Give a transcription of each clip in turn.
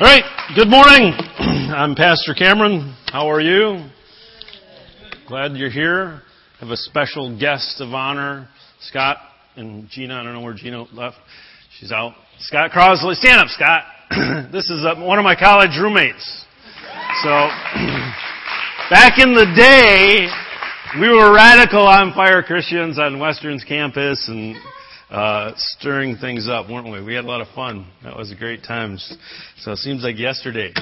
All right, good morning. I'm Pastor Cameron. How are you? Glad you're here. I have a special guest of honor, Scott and Gina. I don't know where Gina left. She's out. Scott Crosley. Stand up, Scott. this is uh, one of my college roommates. So, back in the day, we were radical on fire Christians on Western's campus and uh, stirring things up, weren't we? We had a lot of fun. That was a great time. So it seems like yesterday.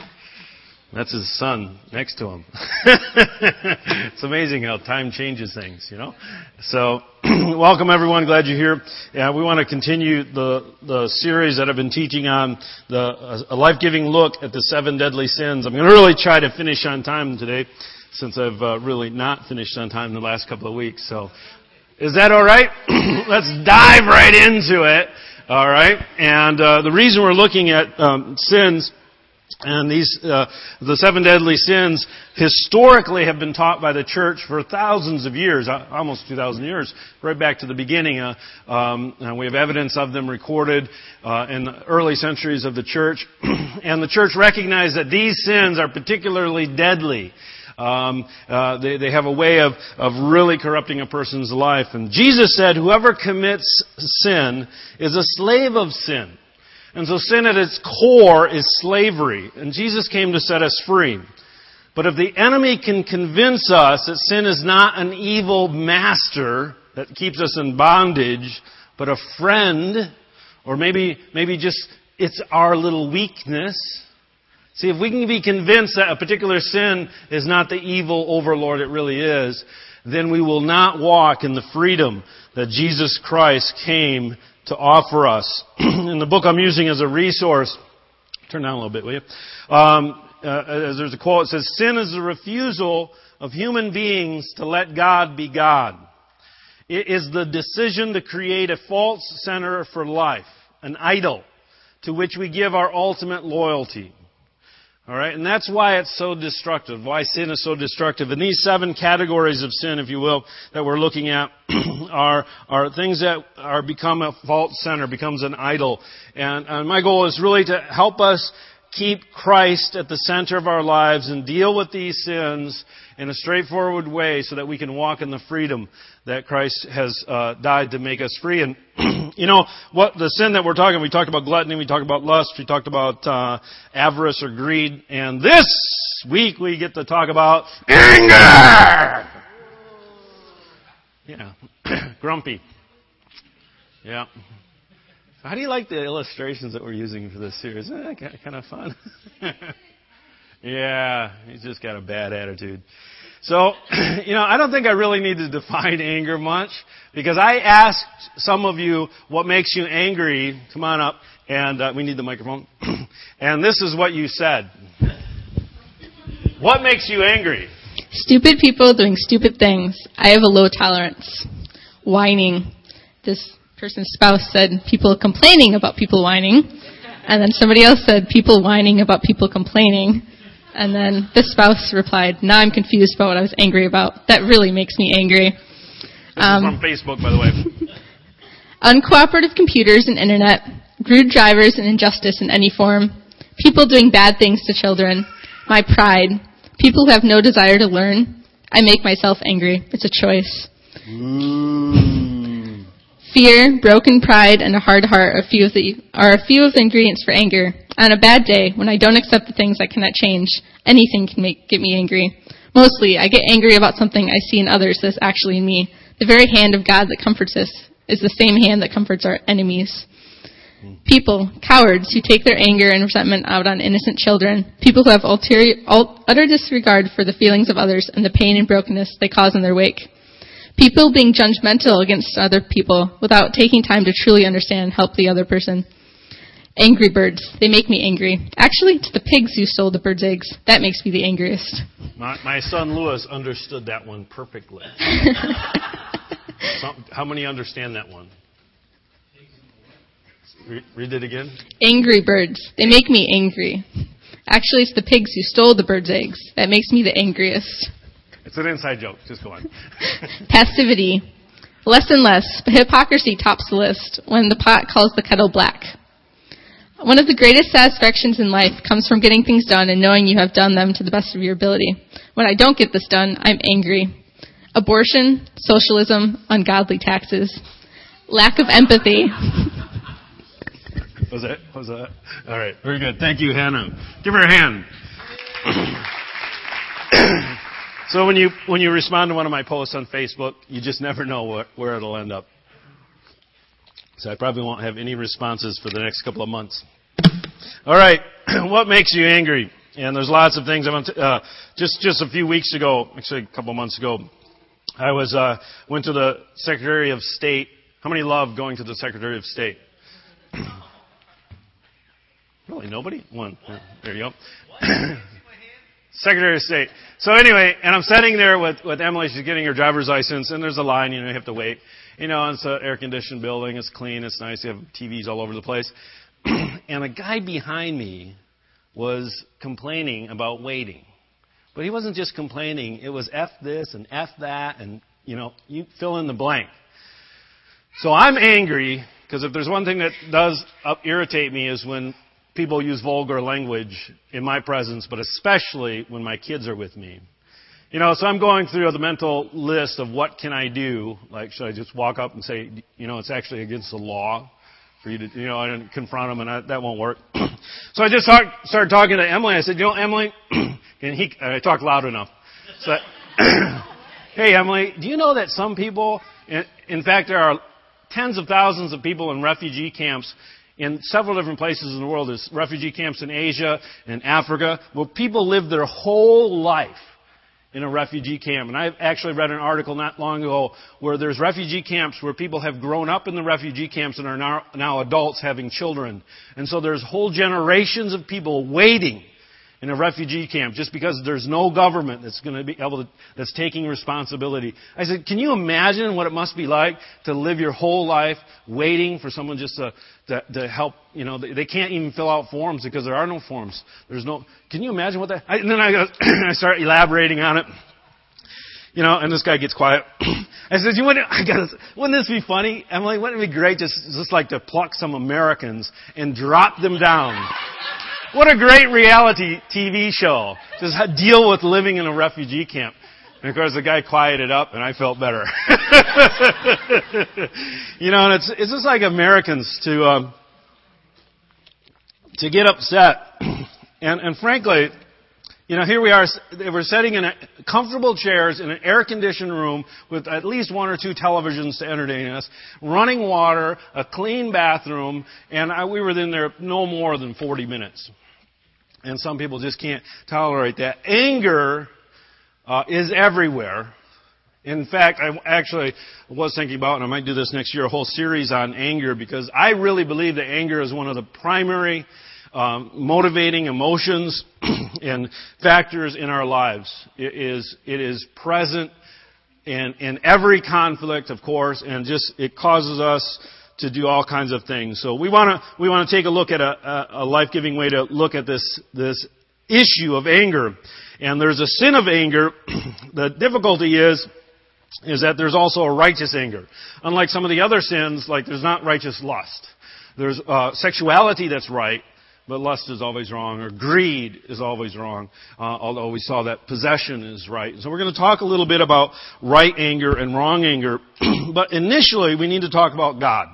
That's his son next to him. it's amazing how time changes things, you know. So, welcome everyone. Glad you're here. Yeah, we want to continue the the series that I've been teaching on the a life-giving look at the seven deadly sins. I'm going to really try to finish on time today, since I've uh, really not finished on time in the last couple of weeks. So, is that all right? Let's dive right into it. All right. And uh, the reason we're looking at um, sins and these uh, the seven deadly sins historically have been taught by the church for thousands of years, uh, almost 2,000 years, right back to the beginning. Uh, um, we have evidence of them recorded uh, in the early centuries of the church. and the church recognized that these sins are particularly deadly. Um, uh, they, they have a way of, of really corrupting a person's life. And Jesus said, whoever commits sin is a slave of sin. And so sin at its core is slavery. And Jesus came to set us free. But if the enemy can convince us that sin is not an evil master that keeps us in bondage, but a friend, or maybe, maybe just it's our little weakness, See, if we can be convinced that a particular sin is not the evil overlord it really is, then we will not walk in the freedom that Jesus Christ came to offer us. in the book I'm using as a resource, turn down a little bit, will you? Um, uh, there's a quote, it says, Sin is the refusal of human beings to let God be God. It is the decision to create a false center for life, an idol, to which we give our ultimate loyalty. All right, and that's why it's so destructive, why sin is so destructive. And these seven categories of sin, if you will, that we're looking at are, are things that are become a false center, becomes an idol. And, and my goal is really to help us keep Christ at the center of our lives and deal with these sins in a straightforward way so that we can walk in the freedom that Christ has uh, died to make us free. And you know what the sin that we're talking, we talked about gluttony, we talked about lust, we talked about uh, avarice or greed, and this week we get to talk about anger. Yeah, grumpy. Yeah. How do you like the illustrations that we're using for this series? Eh, kind of fun. yeah, he's just got a bad attitude. So, you know, I don't think I really need to define anger much because I asked some of you what makes you angry. Come on up, and uh, we need the microphone. and this is what you said. What makes you angry? Stupid people doing stupid things. I have a low tolerance. Whining. This person's spouse said people complaining about people whining. And then somebody else said people whining about people complaining. And then the spouse replied, now I'm confused about what I was angry about. That really makes me angry. This um, from Facebook, by the way. uncooperative computers and internet, rude drivers and injustice in any form, people doing bad things to children, my pride, people who have no desire to learn. I make myself angry. It's a choice. Mm. Fear, broken pride, and a hard heart are a few of the are a few of the ingredients for anger. On a bad day, when I don't accept the things I cannot change, anything can make get me angry. Mostly, I get angry about something I see in others that's actually in me. The very hand of God that comforts us is the same hand that comforts our enemies. People, cowards, who take their anger and resentment out on innocent children. People who have ulterior, utter disregard for the feelings of others and the pain and brokenness they cause in their wake. People being judgmental against other people without taking time to truly understand and help the other person. Angry birds. They make me angry. Actually, it's the pigs who stole the birds' eggs. That makes me the angriest. My, my son Lewis understood that one perfectly. Some, how many understand that one? Read, read it again. Angry birds. They make me angry. Actually, it's the pigs who stole the birds' eggs. That makes me the angriest. It's an inside joke. Just go on. Passivity. Less and less, hypocrisy tops the list when the pot calls the kettle black. One of the greatest satisfactions in life comes from getting things done and knowing you have done them to the best of your ability. When I don't get this done, I'm angry. Abortion, socialism, ungodly taxes, lack of empathy. Was that? Was that? All right. Very good. Thank you, Hannah. Give her a hand. so when you when you respond to one of my posts on Facebook, you just never know where, where it'll end up. So I probably won't have any responses for the next couple of months. All right. what makes you angry? And there's lots of things. I want to, uh, just just a few weeks ago, actually a couple months ago, I was uh, went to the Secretary of State. How many love going to the Secretary of State? really, nobody. One. There you go. Secretary of State. So anyway, and I'm sitting there with, with Emily. She's getting her driver's license, and there's a line. You know, you have to wait. You know, it's an air-conditioned building. It's clean. It's nice. You have TVs all over the place. and a guy behind me was complaining about waiting. But he wasn't just complaining. It was F this and F that, and, you know, you fill in the blank. So I'm angry because if there's one thing that does irritate me is when people use vulgar language in my presence, but especially when my kids are with me. You know, so I'm going through the mental list of what can I do. Like, should I just walk up and say, you know, it's actually against the law for you to, you know, and confront them, and I, that won't work. so I just talk, started talking to Emily. I said, you know, Emily, and he, I talked loud enough. So, hey, Emily, do you know that some people, in, in fact, there are tens of thousands of people in refugee camps in several different places in the world. There's refugee camps in Asia and Africa where people live their whole life in a refugee camp. And I actually read an article not long ago where there's refugee camps where people have grown up in the refugee camps and are now, now adults having children. And so there's whole generations of people waiting in a refugee camp just because there's no government that's going to be able to, that's taking responsibility. I said, can you imagine what it must be like to live your whole life waiting for someone just to, to, to help, you know, they, can't even fill out forms because there are no forms. There's no, can you imagine what that, I, and then I, I start elaborating on it. You know, and this guy gets quiet. I said, "You wouldn't, I wouldn't this be funny, Emily? Wouldn't it be great just, just like to pluck some Americans and drop them down what a great reality TV show. Just deal with living in a refugee camp. And of course the guy quieted up and I felt better. you know, and it's, it's just like Americans to, um, to get upset. And, and frankly, you know, here we are, we're sitting in a, comfortable chairs in an air-conditioned room with at least one or two televisions to entertain us, running water, a clean bathroom, and I, we were in there no more than 40 minutes. And some people just can't tolerate that. Anger uh, is everywhere. In fact, I actually was thinking about, and I might do this next year, a whole series on anger because I really believe that anger is one of the primary um, motivating emotions and factors in our lives. It is, it is present in, in every conflict, of course, and just it causes us to do all kinds of things. So we want to we want to take a look at a, a life-giving way to look at this this issue of anger. And there's a sin of anger. the difficulty is is that there's also a righteous anger. Unlike some of the other sins, like there's not righteous lust. There's uh, sexuality that's right, but lust is always wrong, or greed is always wrong, uh, although we saw that possession is right. So we're going to talk a little bit about right anger and wrong anger, but initially we need to talk about God.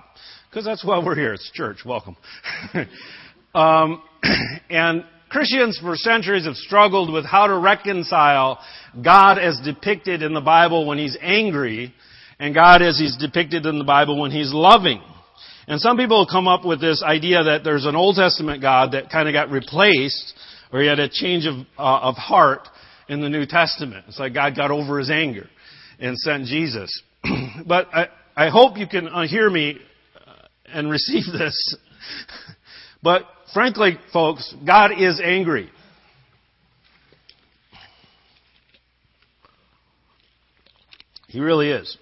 Because that's why we're here. It's church. Welcome. um, and Christians for centuries have struggled with how to reconcile God as depicted in the Bible when He's angry and God as He's depicted in the Bible when He's loving. And some people come up with this idea that there's an Old Testament God that kind of got replaced or He had a change of, uh, of heart in the New Testament. It's like God got over His anger and sent Jesus. but I, I hope you can uh, hear me and receive this. But frankly, folks, God is angry. He really is.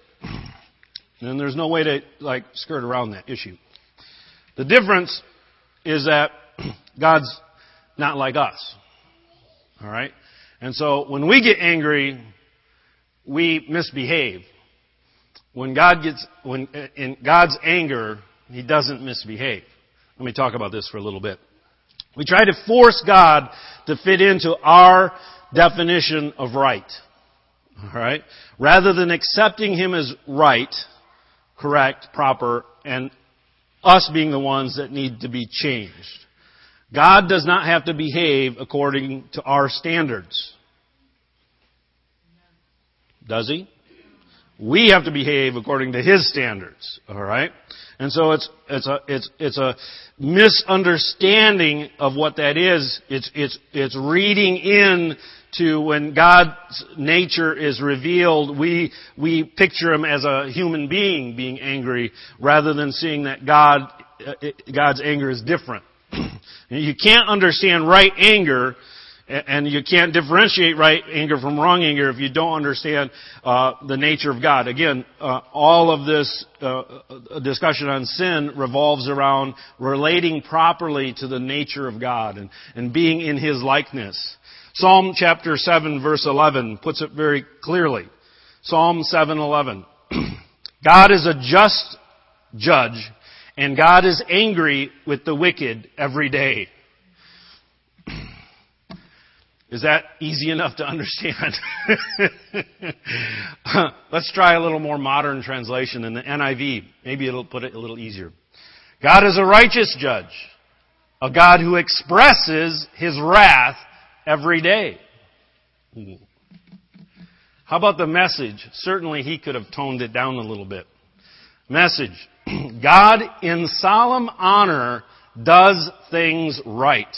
And there's no way to like skirt around that issue. The difference is that God's not like us. All right? And so when we get angry, we misbehave. When God gets when in God's anger, he doesn't misbehave. Let me talk about this for a little bit. We try to force God to fit into our definition of right. Alright? Rather than accepting Him as right, correct, proper, and us being the ones that need to be changed. God does not have to behave according to our standards. Does He? We have to behave according to His standards. Alright? And so it's, it's a, it's, it's a misunderstanding of what that is. It's, it's, it's reading in to when God's nature is revealed, we, we picture Him as a human being being angry rather than seeing that God, uh, God's anger is different. you can't understand right anger and you can't differentiate right anger from wrong anger if you don't understand uh, the nature of God. Again, uh, all of this uh, discussion on sin revolves around relating properly to the nature of God and, and being in His likeness. Psalm chapter 7 verse 11 puts it very clearly. Psalm 7:11. God is a just judge and God is angry with the wicked every day. Is that easy enough to understand? Uh, let's try a little more modern translation in the NIV. Maybe it'll put it a little easier. God is a righteous judge, a God who expresses his wrath every day. How about the message? Certainly he could have toned it down a little bit. Message. God in solemn honor does things right,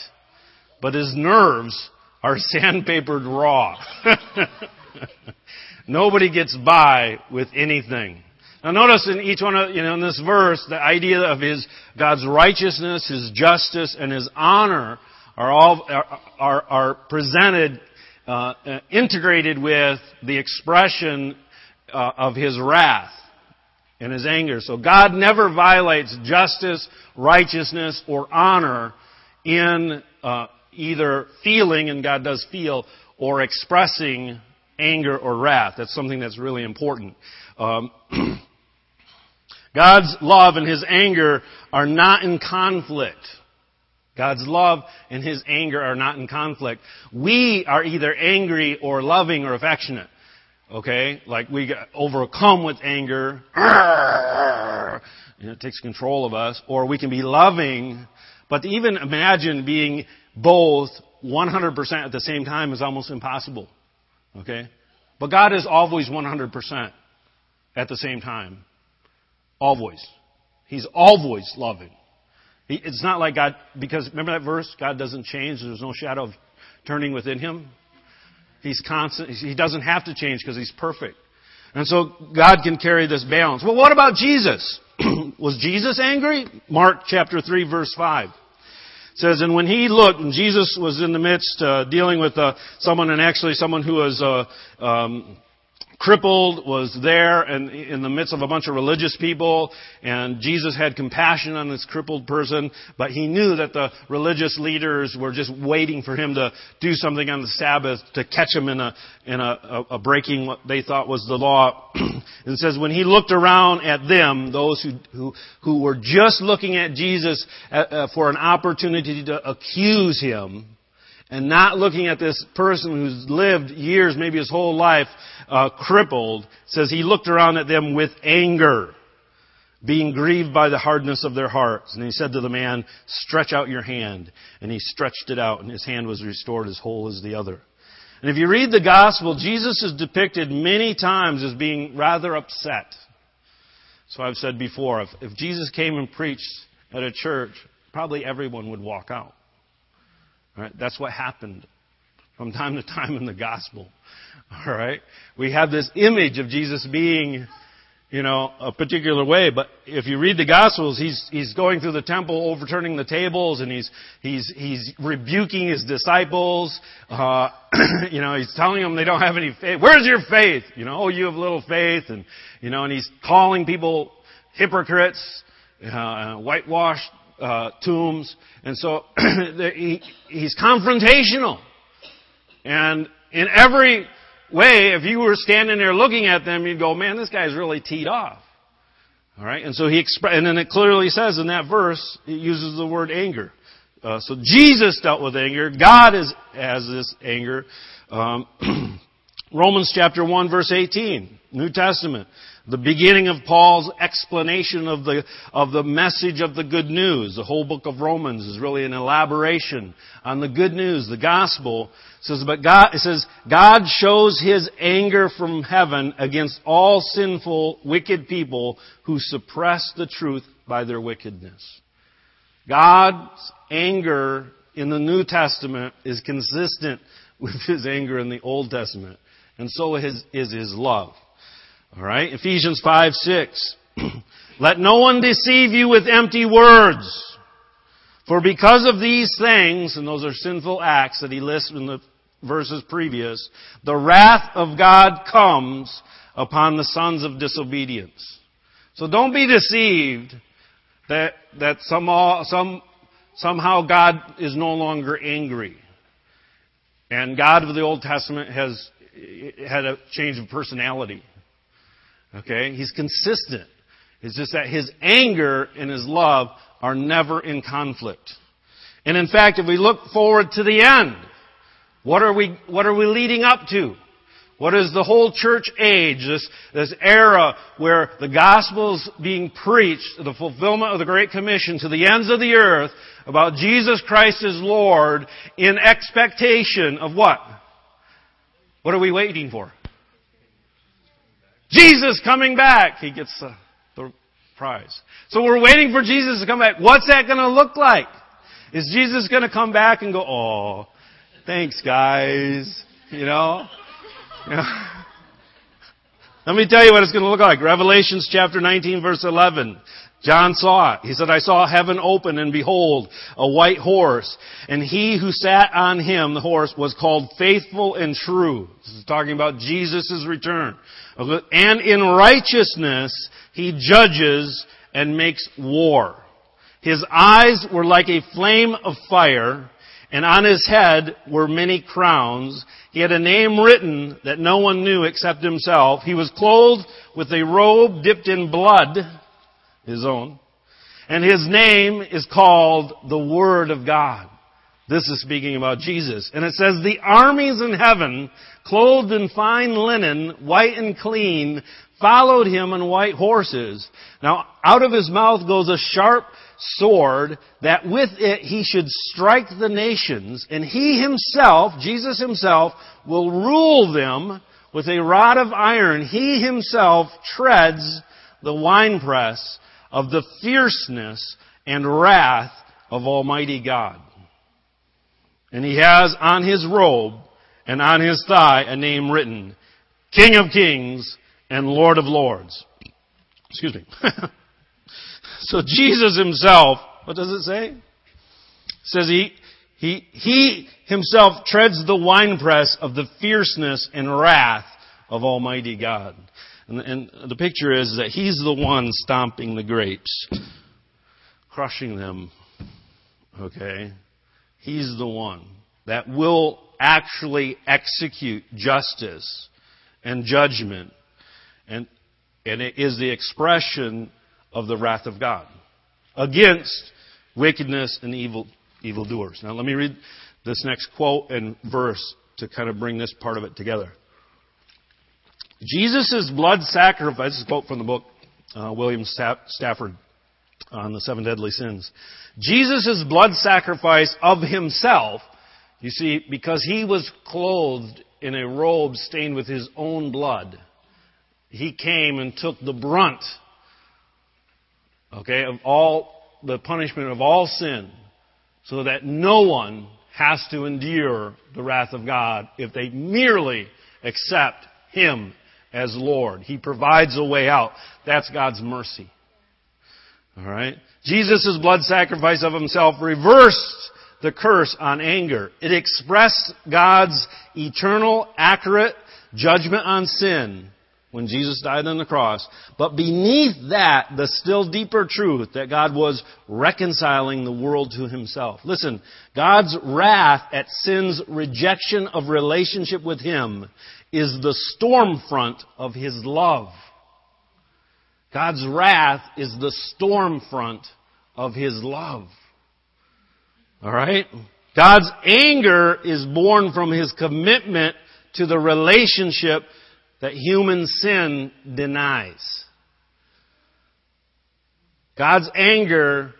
but his nerves are sandpapered raw. Nobody gets by with anything. Now notice in each one of, you know, in this verse, the idea of his, God's righteousness, his justice, and his honor are all, are, are, are presented, uh, integrated with the expression uh, of his wrath and his anger. So God never violates justice, righteousness, or honor in uh, either feeling, and God does feel, or expressing anger or wrath. That's something that's really important. Um, God's love and His anger are not in conflict. God's love and His anger are not in conflict. We are either angry or loving or affectionate. Okay? Like we get overcome with anger. And it takes control of us. Or we can be loving. But even imagine being both 100% at the same time is almost impossible. Okay? But God is always 100% at the same time. Always. He's always loving. It's not like God, because remember that verse? God doesn't change. There's no shadow of turning within Him. He's constant. He doesn't have to change because He's perfect. And so God can carry this balance. Well, what about Jesus? Was Jesus angry? Mark chapter 3 verse 5 says, and when he looked, and Jesus was in the midst uh, dealing with uh, someone, and actually someone who was uh, um, crippled was there and in the midst of a bunch of religious people and Jesus had compassion on this crippled person but he knew that the religious leaders were just waiting for him to do something on the Sabbath to catch him in a in a, a breaking what they thought was the law and says when he looked around at them those who who, who were just looking at Jesus uh, uh, for an opportunity to accuse him and not looking at this person who's lived years, maybe his whole life, uh, crippled, says he looked around at them with anger, being grieved by the hardness of their hearts. And he said to the man, stretch out your hand. And he stretched it out and his hand was restored as whole as the other. And if you read the gospel, Jesus is depicted many times as being rather upset. So I've said before, if, if Jesus came and preached at a church, probably everyone would walk out. Right? That's what happened from time to time in the gospel. All right? We have this image of Jesus being, you know, a particular way, but if you read the gospels, he's he's going through the temple overturning the tables and he's he's he's rebuking his disciples. Uh you know, he's telling them they don't have any faith. Where's your faith? You know, oh, you have little faith and you know, and he's calling people hypocrites, uh, whitewashed uh, tombs. And so he, he's confrontational. And in every way, if you were standing there looking at them, you'd go, man, this guy's really teed off. All right, and so he expre- and then it clearly says in that verse it uses the word anger. Uh, so Jesus dealt with anger. God is, has this anger. Um, Romans chapter 1 verse 18, New Testament. The beginning of Paul's explanation of the, of the message of the good news. The whole book of Romans is really an elaboration on the good news, the gospel. It says, but God, it says, God shows His anger from heaven against all sinful, wicked people who suppress the truth by their wickedness. God's anger in the New Testament is consistent with His anger in the Old Testament. And so is, is His love. Alright? Ephesians 5, 6. Let no one deceive you with empty words. For because of these things, and those are sinful acts that he lists in the verses previous, the wrath of God comes upon the sons of disobedience. So don't be deceived that, that somehow, some, somehow God is no longer angry. And God of the Old Testament has had a change of personality. Okay? He's consistent. It's just that his anger and his love are never in conflict. And in fact, if we look forward to the end, what are we, what are we leading up to? What is the whole church age, this, this era where the gospel's being preached, the fulfillment of the Great Commission to the ends of the earth about Jesus Christ as Lord in expectation of what? What are we waiting for? Jesus coming back. He gets the, the prize. So we're waiting for Jesus to come back. What's that going to look like? Is Jesus going to come back and go, oh, thanks guys, you know? You know? Let me tell you what it's going to look like. Revelations chapter 19 verse 11. John saw it. He said, I saw heaven open and behold, a white horse. And he who sat on him, the horse, was called faithful and true. This is talking about Jesus' return. And in righteousness he judges and makes war. His eyes were like a flame of fire, and on his head were many crowns. He had a name written that no one knew except himself. He was clothed with a robe dipped in blood, his own, and his name is called the Word of God. This is speaking about Jesus. And it says, the armies in heaven, clothed in fine linen, white and clean, followed him on white horses. Now, out of his mouth goes a sharp sword that with it he should strike the nations, and he himself, Jesus himself, will rule them with a rod of iron. He himself treads the winepress of the fierceness and wrath of Almighty God. And he has on his robe and on his thigh a name written, King of Kings and Lord of Lords. Excuse me. so Jesus himself, what does it say? It says he, he, he himself treads the winepress of the fierceness and wrath of Almighty God. And, and the picture is that he's the one stomping the grapes, crushing them. Okay? He's the one that will actually execute justice and judgment. And, and it is the expression of the wrath of God against wickedness and evil evildoers. Now let me read this next quote and verse to kind of bring this part of it together. Jesus' blood sacrifice, this is a quote from the book, uh, William Stafford on the seven deadly sins. Jesus' blood sacrifice of himself, you see, because he was clothed in a robe stained with his own blood, he came and took the brunt, okay, of all the punishment of all sin, so that no one has to endure the wrath of God if they merely accept him as Lord. He provides a way out. That's God's mercy. Alright? Jesus' blood sacrifice of himself reversed the curse on anger. It expressed God's eternal, accurate judgment on sin when Jesus died on the cross. But beneath that, the still deeper truth that God was reconciling the world to himself. Listen, God's wrath at sin's rejection of relationship with him is the storm front of his love. God's wrath is the storm front of His love. Alright? God's anger is born from His commitment to the relationship that human sin denies. God's anger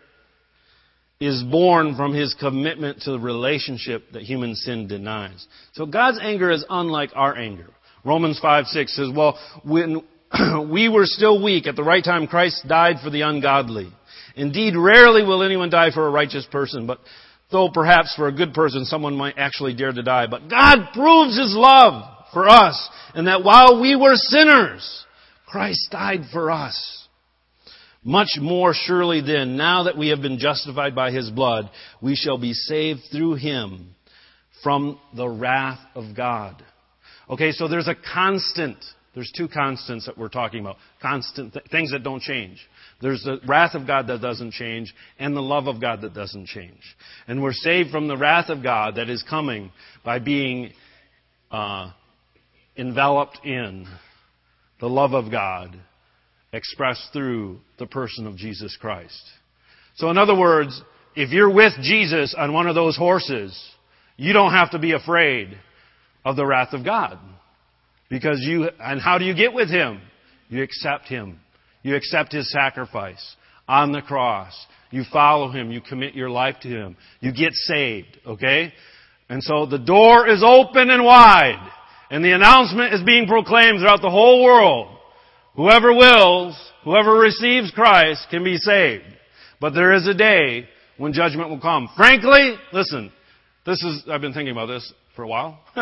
is born from his commitment to the relationship that human sin denies. So God's anger is unlike our anger. Romans 5, 6 says, well, when we were still weak, at the right time Christ died for the ungodly. Indeed, rarely will anyone die for a righteous person, but though perhaps for a good person someone might actually dare to die. But God proves His love for us, and that while we were sinners, Christ died for us. Much more surely then, now that we have been justified by His blood, we shall be saved through Him from the wrath of God. Okay, so there's a constant. There's two constants that we're talking about. Constant th- things that don't change. There's the wrath of God that doesn't change and the love of God that doesn't change. And we're saved from the wrath of God that is coming by being uh, enveloped in the love of God expressed through the person of Jesus Christ. So in other words, if you're with Jesus on one of those horses, you don't have to be afraid of the wrath of God. Because you, and how do you get with Him? You accept Him. You accept His sacrifice on the cross. You follow Him. You commit your life to Him. You get saved. Okay? And so the door is open and wide. And the announcement is being proclaimed throughout the whole world. Whoever wills, whoever receives Christ can be saved. But there is a day when judgment will come. Frankly, listen, this is, I've been thinking about this for a while.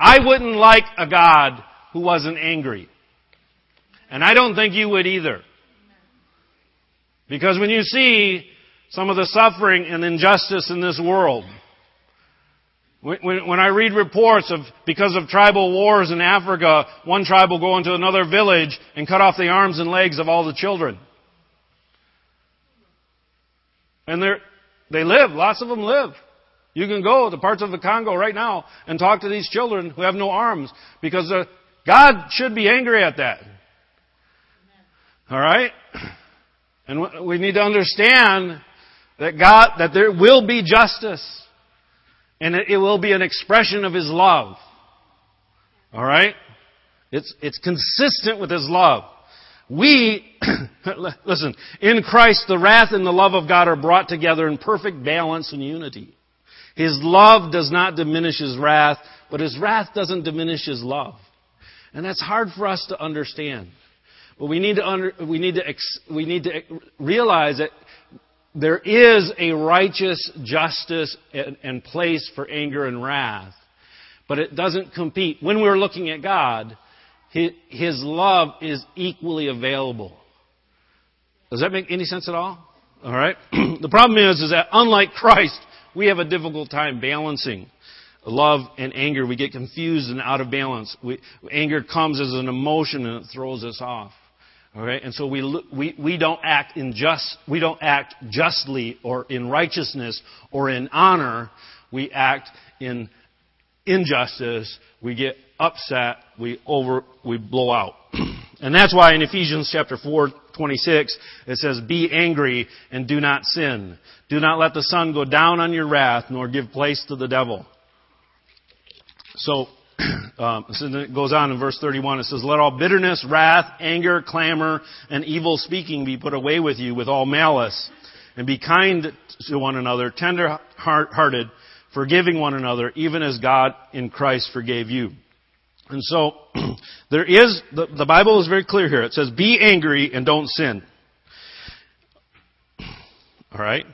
I wouldn't like a God who wasn't angry. And I don't think you would either. Because when you see some of the suffering and injustice in this world, when, when, I read reports of, because of tribal wars in Africa, one tribe will go into another village and cut off the arms and legs of all the children. And they live, lots of them live. You can go to parts of the Congo right now and talk to these children who have no arms because uh, God should be angry at that. Alright? And we need to understand that God, that there will be justice. And it will be an expression of His love. Alright? It's, it's consistent with His love. We, listen, in Christ the wrath and the love of God are brought together in perfect balance and unity. His love does not diminish His wrath, but His wrath doesn't diminish His love. And that's hard for us to understand. But we need to, under, we need to, we need to realize that there is a righteous justice and, place for anger and wrath, but it doesn't compete. When we're looking at God, his, his love is equally available. Does that make any sense at all? All right. the problem is, is that unlike Christ, we have a difficult time balancing love and anger. We get confused and out of balance. We, anger comes as an emotion and it throws us off. Right, and so we, we, we don't act in just, we don't act justly or in righteousness or in honor. We act in injustice. We get upset. We over, we blow out. and that's why in Ephesians chapter 4, 26, it says, Be angry and do not sin. Do not let the sun go down on your wrath, nor give place to the devil. So, um, so then it goes on in verse 31. It says, Let all bitterness, wrath, anger, clamor, and evil speaking be put away with you with all malice. And be kind to one another, tender hearted, forgiving one another, even as God in Christ forgave you. And so, there is, the, the Bible is very clear here. It says, Be angry and don't sin. Alright?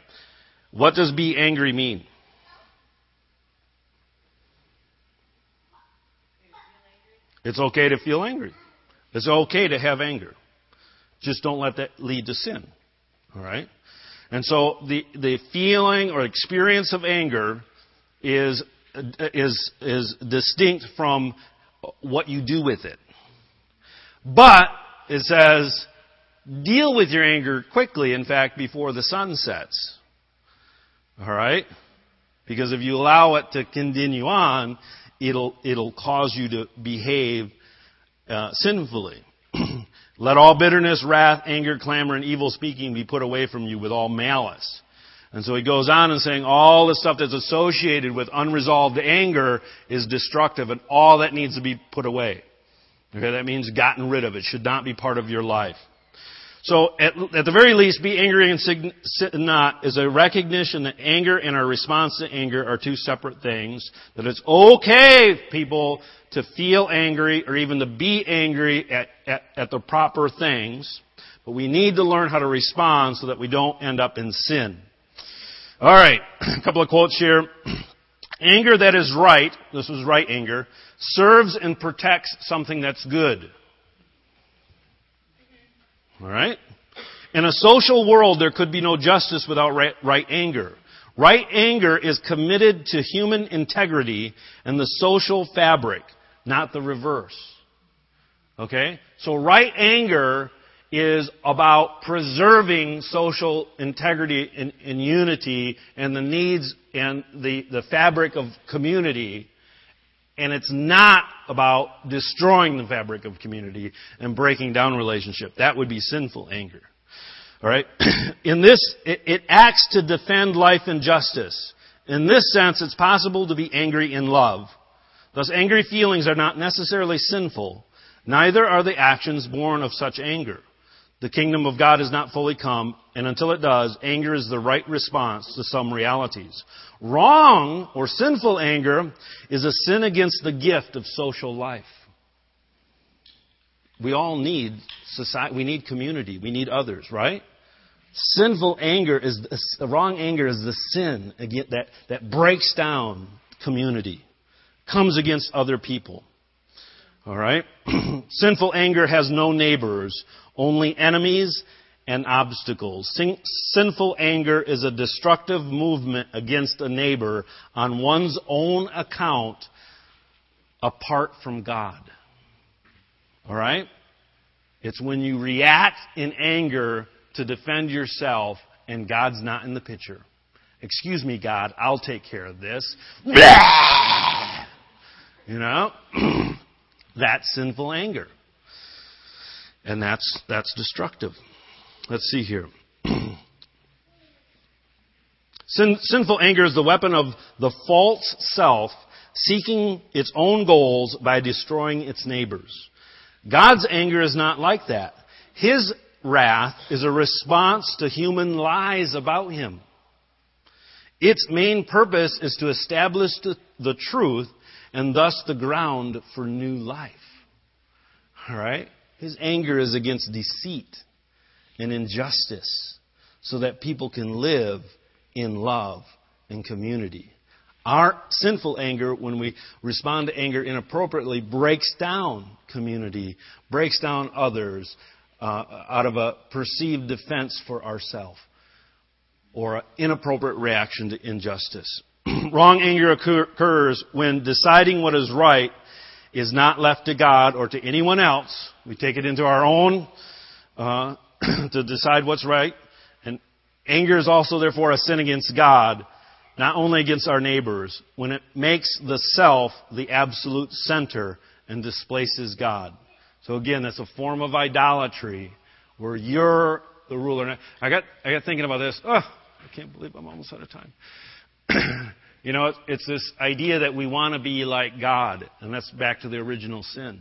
What does be angry mean? It's okay to feel angry. It's okay to have anger. Just don't let that lead to sin. All right? And so the, the feeling or experience of anger is, is, is distinct from what you do with it. But it says, deal with your anger quickly, in fact, before the sun sets. All right? Because if you allow it to continue on, it'll, it'll cause you to behave uh, sinfully. Let all bitterness, wrath, anger, clamor, and evil speaking be put away from you with all malice. And so he goes on and saying all the stuff that's associated with unresolved anger is destructive and all that needs to be put away. Okay, that means gotten rid of. It should not be part of your life. So at, at the very least, be angry and sin not is a recognition that anger and our response to anger are two separate things. That it's okay, people, to feel angry or even to be angry at, at, at the proper things. But we need to learn how to respond so that we don't end up in sin. Alright, a couple of quotes here. Anger that is right, this was right anger, serves and protects something that's good. Alright? In a social world, there could be no justice without right, right, anger. Right anger is committed to human integrity and the social fabric, not the reverse. Okay? So right anger is about preserving social integrity and, and unity and the needs and the, the fabric of community. And it's not about destroying the fabric of community and breaking down relationship. That would be sinful anger. Alright? In this, it, it acts to defend life and justice. In this sense, it's possible to be angry in love. Thus, angry feelings are not necessarily sinful. Neither are the actions born of such anger. The kingdom of God has not fully come, and until it does, anger is the right response to some realities. Wrong or sinful anger is a sin against the gift of social life. We all need society, we need community, we need others, right? Sinful anger is, the wrong anger is the sin that, that breaks down community, comes against other people. Alright? Sinful anger has no neighbors only enemies and obstacles. Sin- sinful anger is a destructive movement against a neighbor on one's own account apart from God. Alright? It's when you react in anger to defend yourself and God's not in the picture. Excuse me, God, I'll take care of this. you know? That's sinful anger. And that's, that's destructive. Let's see here. Sin, sinful anger is the weapon of the false self seeking its own goals by destroying its neighbors. God's anger is not like that. His wrath is a response to human lies about Him. Its main purpose is to establish the, the truth and thus the ground for new life. Alright? His anger is against deceit and injustice so that people can live in love and community. Our sinful anger, when we respond to anger inappropriately, breaks down community, breaks down others uh, out of a perceived defense for ourselves or an inappropriate reaction to injustice. Wrong anger occurs when deciding what is right is not left to God or to anyone else. We take it into our own uh, to decide what's right. And anger is also, therefore, a sin against God, not only against our neighbors, when it makes the self the absolute center and displaces God. So again, that's a form of idolatry where you're the ruler. I got, I got thinking about this. Oh, I can't believe I'm almost out of time. You know, it's this idea that we want to be like God, and that's back to the original sin.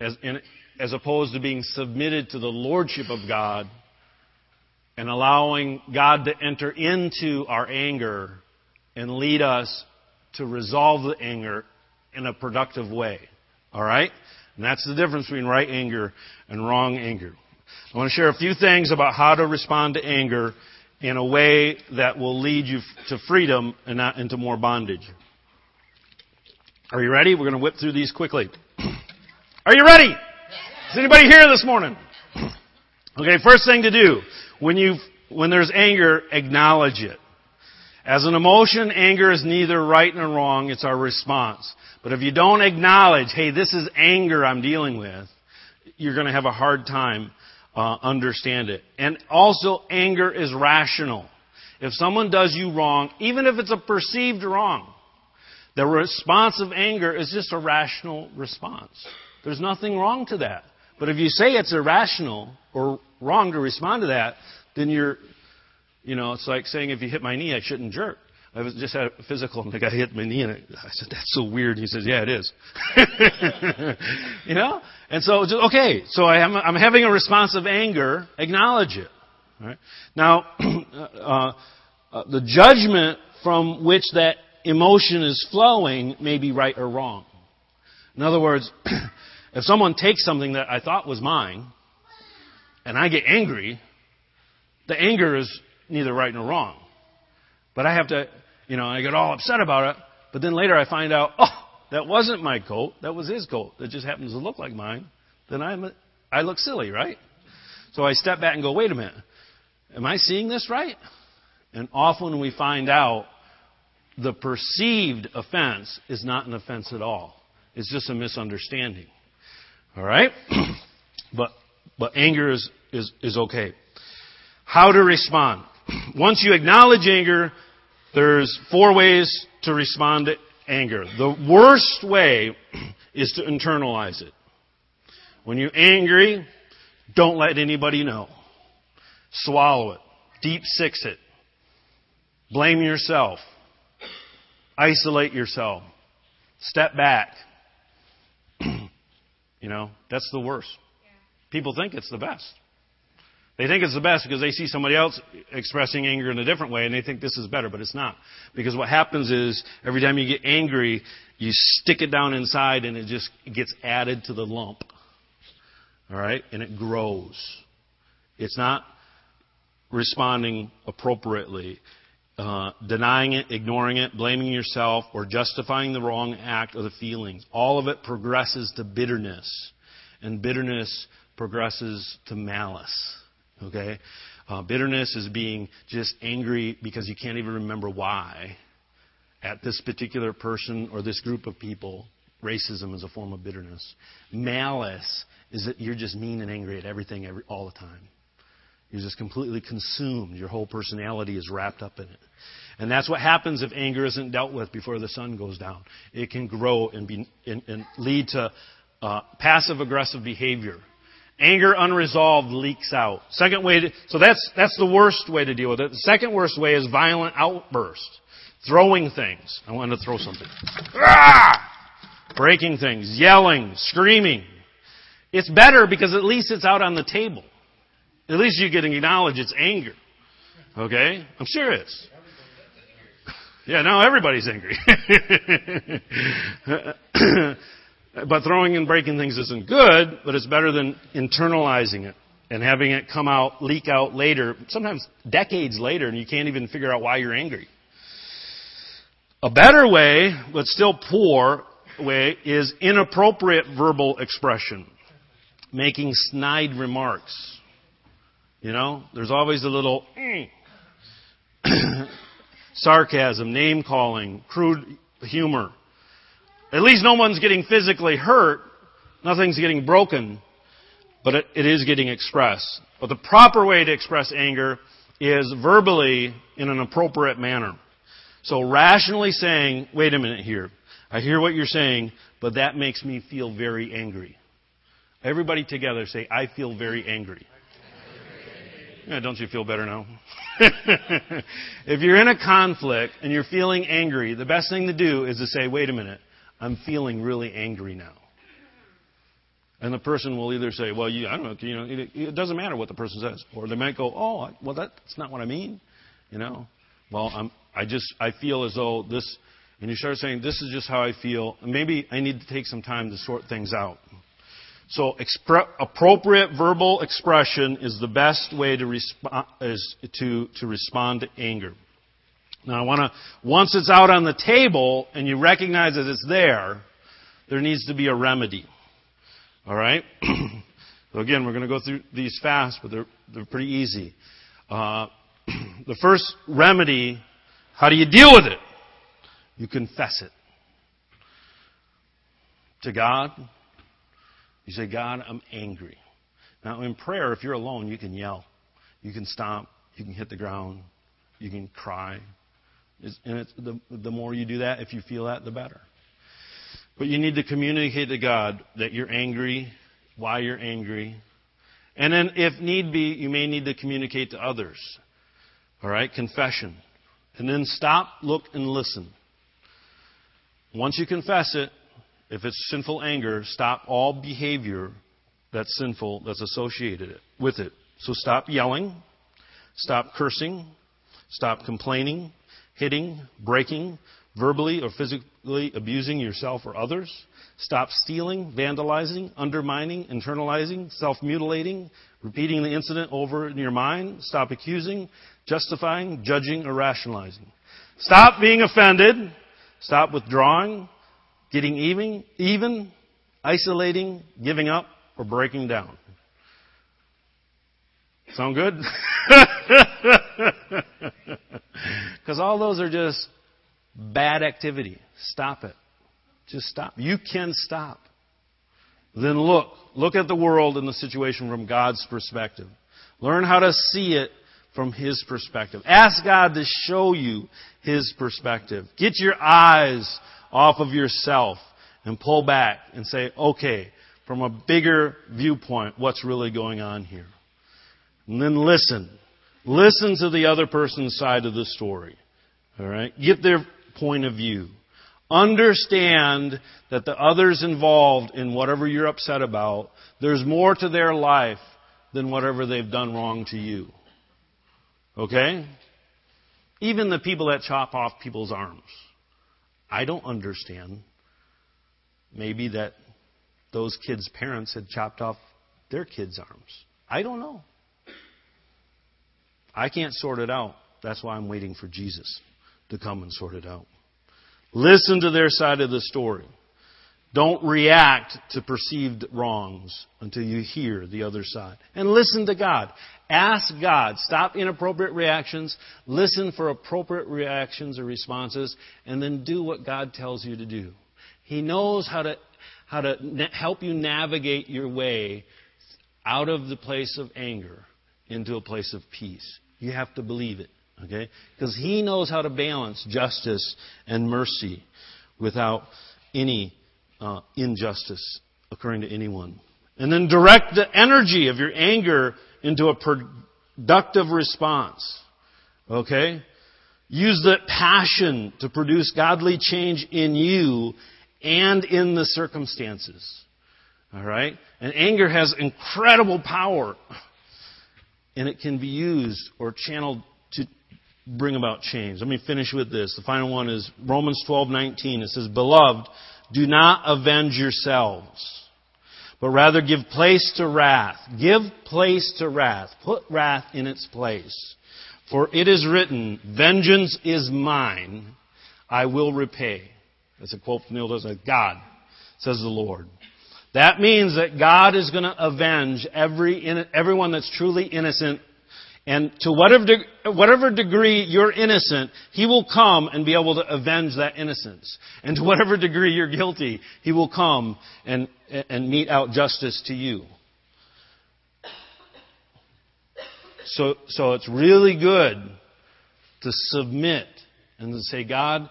As, in, as opposed to being submitted to the lordship of God and allowing God to enter into our anger and lead us to resolve the anger in a productive way. All right? And that's the difference between right anger and wrong anger. I want to share a few things about how to respond to anger in a way that will lead you to freedom and not into more bondage. Are you ready? We're going to whip through these quickly. Are you ready? Is anybody here this morning? Okay, first thing to do, when you when there's anger, acknowledge it. As an emotion, anger is neither right nor wrong, it's our response. But if you don't acknowledge, hey, this is anger I'm dealing with, you're going to have a hard time uh, understand it. And also, anger is rational. If someone does you wrong, even if it's a perceived wrong, the response of anger is just a rational response. There's nothing wrong to that. But if you say it's irrational or wrong to respond to that, then you're, you know, it's like saying if you hit my knee, I shouldn't jerk. I was just had a physical, and the guy hit my knee, and I said, "That's so weird." He says, "Yeah, it is." you know, and so just, okay, so I am, I'm having a response of anger. Acknowledge it. Now, uh, uh, the judgment from which that emotion is flowing may be right or wrong. In other words, if someone takes something that I thought was mine, and I get angry, the anger is neither right nor wrong. But I have to, you know, I get all upset about it, but then later I find out, oh, that wasn't my coat, that was his coat. That just happens to look like mine. Then I'm, I look silly, right? So I step back and go, wait a minute. Am I seeing this right? And often we find out the perceived offense is not an offense at all. It's just a misunderstanding. All right? but but anger is, is, is okay. How to respond. Once you acknowledge anger, there's four ways to respond to anger. The worst way is to internalize it. When you're angry, don't let anybody know. Swallow it. Deep six it. Blame yourself. Isolate yourself. Step back. you know, that's the worst. People think it's the best. They think it's the best because they see somebody else expressing anger in a different way and they think this is better, but it's not. Because what happens is every time you get angry, you stick it down inside and it just gets added to the lump. All right? And it grows. It's not responding appropriately. Uh, denying it, ignoring it, blaming yourself, or justifying the wrong act or the feelings. All of it progresses to bitterness. And bitterness progresses to malice. Okay? Uh, bitterness is being just angry because you can't even remember why at this particular person or this group of people. Racism is a form of bitterness. Malice is that you're just mean and angry at everything every, all the time. You're just completely consumed. Your whole personality is wrapped up in it. And that's what happens if anger isn't dealt with before the sun goes down. It can grow and, be, and, and lead to uh, passive aggressive behavior. Anger unresolved leaks out. Second way, to, so that's that's the worst way to deal with it. The second worst way is violent outburst, throwing things. I want to throw something, ah! breaking things, yelling, screaming. It's better because at least it's out on the table. At least you can acknowledge it's anger. Okay? I'm serious. Yeah, now everybody's angry. but throwing and breaking things isn't good, but it's better than internalizing it and having it come out, leak out later, sometimes decades later, and you can't even figure out why you're angry. A better way, but still poor way, is inappropriate verbal expression. Making snide remarks. You know, there's always a little mm, sarcasm, name calling, crude humor. At least no one's getting physically hurt. Nothing's getting broken. But it, it is getting expressed. But the proper way to express anger is verbally in an appropriate manner. So rationally saying, wait a minute here. I hear what you're saying, but that makes me feel very angry. Everybody together say, I feel very angry. Yeah, don't you feel better now? if you're in a conflict and you're feeling angry, the best thing to do is to say, wait a minute, I'm feeling really angry now. And the person will either say, well, you, I don't know, you know, it, it doesn't matter what the person says. Or they might go, oh, well, that's not what I mean. You know, well, I'm, I just, I feel as though this, and you start saying, this is just how I feel. Maybe I need to take some time to sort things out. So expre- appropriate verbal expression is the best way to, resp- is to, to respond to anger. Now I want to, once it's out on the table and you recognize that it's there, there needs to be a remedy. Alright? so again, we're going to go through these fast, but they're, they're pretty easy. Uh, the first remedy, how do you deal with it? You confess it. To God, you say, God, I'm angry. Now, in prayer, if you're alone, you can yell. You can stomp. You can hit the ground. You can cry. It's, and it's, the, the more you do that, if you feel that, the better. But you need to communicate to God that you're angry, why you're angry. And then, if need be, you may need to communicate to others. All right? Confession. And then stop, look, and listen. Once you confess it, if it's sinful anger, stop all behavior that's sinful that's associated with it. So stop yelling, stop cursing, stop complaining, hitting, breaking, verbally or physically abusing yourself or others. Stop stealing, vandalizing, undermining, internalizing, self mutilating, repeating the incident over in your mind. Stop accusing, justifying, judging, or rationalizing. Stop being offended. Stop withdrawing, getting even, even, isolating, giving up, or breaking down. Sound good? Because all those are just bad activity. Stop it. Just stop. You can stop. Then look. Look at the world and the situation from God's perspective. Learn how to see it from His perspective. Ask God to show you His perspective. Get your eyes off of yourself and pull back and say, okay, from a bigger viewpoint, what's really going on here? And then listen. Listen to the other person's side of the story. Alright? Get their point of view. Understand that the others involved in whatever you're upset about, there's more to their life than whatever they've done wrong to you. Okay? Even the people that chop off people's arms. I don't understand. Maybe that those kids' parents had chopped off their kids' arms. I don't know. I can't sort it out. That's why I'm waiting for Jesus to come and sort it out. Listen to their side of the story. Don't react to perceived wrongs until you hear the other side. And listen to God. Ask God. Stop inappropriate reactions. Listen for appropriate reactions or responses. And then do what God tells you to do. He knows how to, how to help you navigate your way out of the place of anger into a place of peace. You have to believe it. Okay? Because He knows how to balance justice and mercy without any uh, injustice occurring to anyone. And then direct the energy of your anger into a productive response. Okay? Use that passion to produce godly change in you and in the circumstances. Alright? And anger has incredible power. And it can be used or channeled to bring about change. Let me finish with this. The final one is Romans 12:19. It says, "Beloved, do not avenge yourselves, but rather give place to wrath. Give place to wrath. Put wrath in its place. For it is written, Vengeance is mine, I will repay. That's a quote from the Old Testament. God, says the Lord. That means that God is going to avenge every, everyone that's truly innocent and to whatever, whatever degree you're innocent, He will come and be able to avenge that innocence. And to whatever degree you're guilty, He will come and, and mete out justice to you. So, so it's really good to submit and to say, God,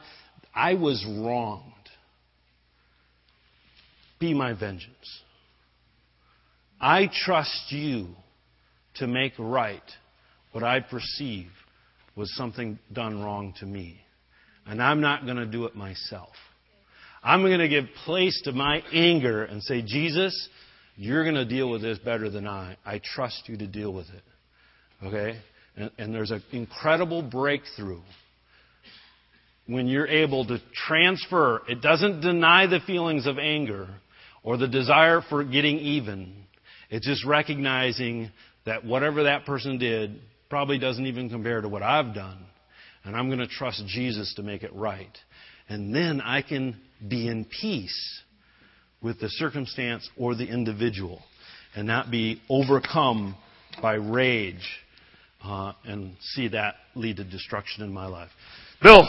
I was wronged. Be my vengeance. I trust you to make right what I perceive was something done wrong to me. And I'm not going to do it myself. I'm going to give place to my anger and say, Jesus, you're going to deal with this better than I. I trust you to deal with it. Okay? And, and there's an incredible breakthrough when you're able to transfer. It doesn't deny the feelings of anger or the desire for getting even. It's just recognizing that whatever that person did probably doesn't even compare to what I've done. And I'm going to trust Jesus to make it right. And then I can be in peace with the circumstance or the individual and not be overcome by rage uh, and see that lead to destruction in my life. Bill.